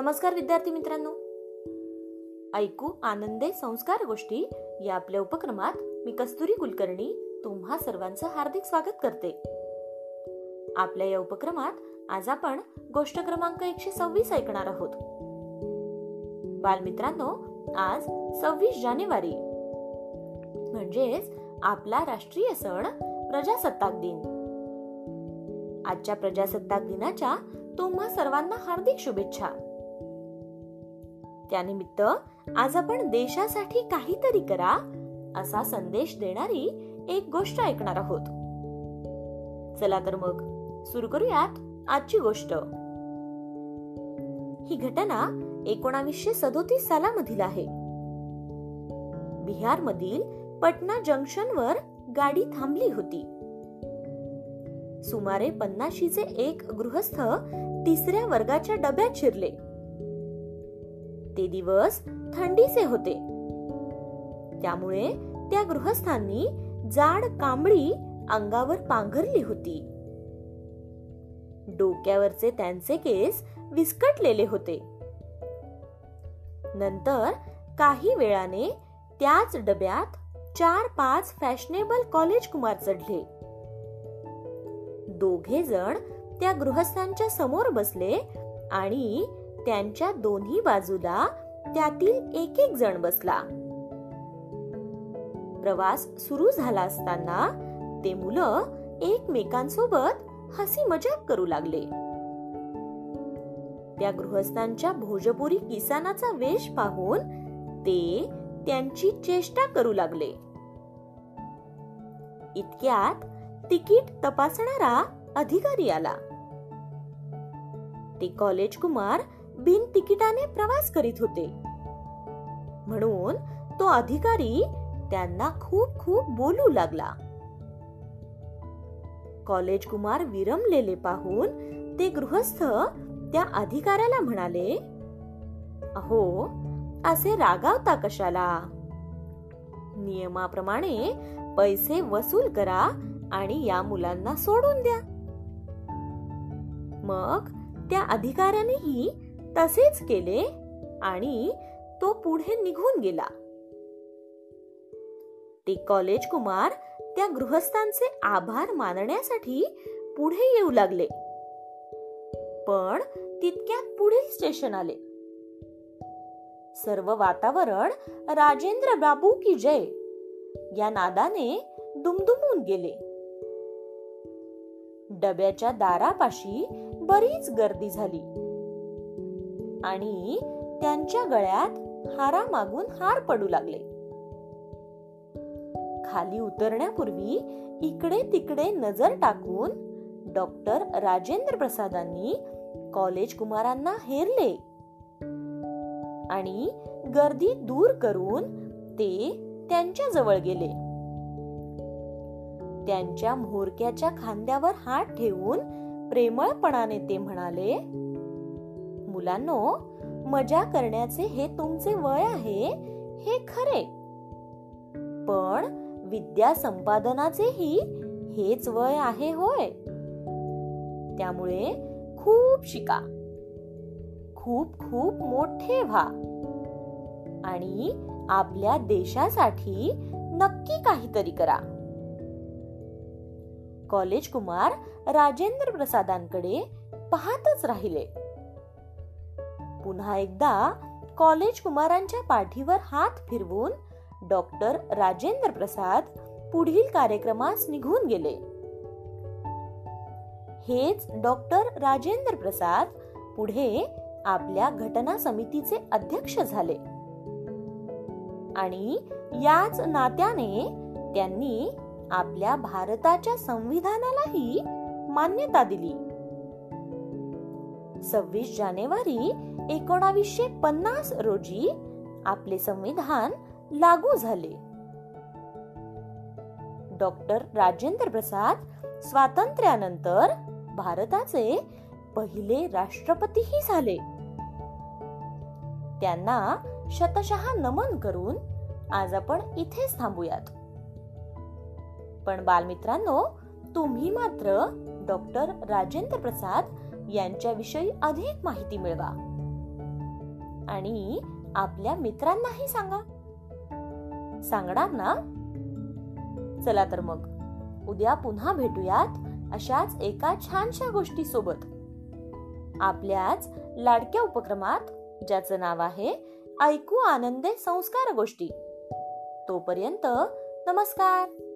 नमस्कार विद्यार्थी मित्रांनो. ऐकू आनंदे संस्कार गोष्टी या आपल्या उपक्रमात मी कस्तुरी कुलकर्णी तुम्हा सर्वांचं हार्दिक स्वागत करते. आपल्या या उपक्रमात आज आपण गोष्ट क्रमांक एकशे सव्वीस ऐकणार आहोत. बालमित्रांनो आज सव्वीस जानेवारी. म्हणजेच आपला राष्ट्रीय सण प्रजासत्ताक दिन. आजच्या प्रजासत्ताक दिनाच्या तुम्हा सर्वांना हार्दिक शुभेच्छा. त्यानिमित्त आज आपण देशासाठी काहीतरी करा असा संदेश देणारी एक गोष्ट ऐकणार आहोत. चला तर मग सुरू करूयात आजची गोष्ट. ही घटना एकोणावीसशे सदोतीस सालामधील आहे. बिहार मधील पटना जंक्शन वर गाडी थांबली होती. सुमारे पन्नाशीचे एक गृहस्थ तिसऱ्या वर्गाच्या डब्यात शिरले. ते दिवस थंडीचे होते. त्यामुळे त्या गृहस्थांनी जाड कांबळी अंगावर पांघरली होती. डोक्यावरचे त्यांचे केस विस्कटलेले होते. नंतर काही वेळाने त्याच डब्यात चार पाच फॅशनेबल कॉलेज कुमार चढले. दोघे जण त्या गृहस्थांच्या समोर बसले आणि त्यांच्या दोन्ही बाजूला त्यातील एक एक जण बसला. प्रवास सुरू झाला असताना ते मुलं एकमेकांसोबत हसी मजाक करू लागले. त्या गृहस्थांच्या भोजपुरी किसानाचा वेश पाहून ते त्यांची चेष्टा करू लागले. इतक्यात तिकीट तपासणारा अधिकारी आला. ते कॉलेज कुमार बिन तिकिटाने प्रवास करीत होते. म्हणून तो अधिकारी त्यांना खूप खूप बोलू लागला. कॉलेज कुमार विरमलेले पाहून ते गृहस्थ त्या अधिकाऱ्याला म्हणाले अहो असे रागावता कशाला? नियमाप्रमाणे पैसे वसूल करा आणि या मुलांना सोडून द्या. मग त्या अधिकाऱ्यानेही तसेच केले आणि तो पुढे निघून गेला. ते कॉलेज कुमार त्या गृहस्थांचे आभार मानण्यासाठी पुढे येऊ लागले. पण तितक्यात पुढील स्टेशन आले. सर्व वातावरण राजेंद्र बाबू की जय या नादाने दुमदुमून गेले. डब्याच्या दारापाशी बरीच गर्दी झाली. आणि त्यांच्या गळ्यात हारा मागून हार पडू लागले. खाली उतरण्यापूर्वी इकडे तिकडे नजर टाकून डॉक्टर राजेंद्र प्रसादांनी कॉलेज कुमारांना हेरले आणि गर्दी दूर करून ते त्यांच्या जवळ गेले. त्यांच्या म्होरक्याच्या खांद्यावर हात ठेवून प्रेमळपणाने ते म्हणाले मुलांनो मजा करण्याचे हे तुमचे वय आहे हे खरे. पण विद्या संपादनाचेही हेच वय आहे होय. त्यामुळे खूप शिका. खूप खूप मोठे व्हा. आणि आपल्या देशासाठी नक्की काहीतरी करा. कॉलेज कुमार राजेंद्र प्रसादांकडे पाहतच राहिले. पुन्हा एकदा कॉलेज कुमारांच्या पाठीवर हात फिरवून डॉक्टर राजेंद्र प्रसाद पुढील कार्यक्रमास निघून गेले. हेच डॉक्टर राजेंद्र प्रसाद पुढे आपल्या घटना समितीचे अध्यक्ष झाले. आणि याच नात्याने त्यांनी आपल्या भारताच्या संविधानालाही मान्यता दिली. सव्वीस जानेवारी एकोणावीसशे पन्नास रोजी आपले संविधान लागू झाले. डॉक्टर राजेंद्र प्रसाद स्वातंत्र्यानंतर भारताचे पहिले राष्ट्रपतीही झाले. त्यांना शतशः नमन करून आज आपण इथेच थांबूयात. पण बालमित्रांनो तुम्ही मात्र डॉक्टर राजेंद्र प्रसाद यांच्याविषयी अधिक माहिती मिळवा. आणि आपल्या मित्रांनाही सांगा. सांगणार ना? चला तर मग. उद्या पुन्हा भेटूयात अशाच एका छानशा गोष्टी सोबत आपल्याच लाडक्या उपक्रमात ज्याचं नाव आहे ऐकू आनंदे संस्कार गोष्टी. तोपर्यंत नमस्कार.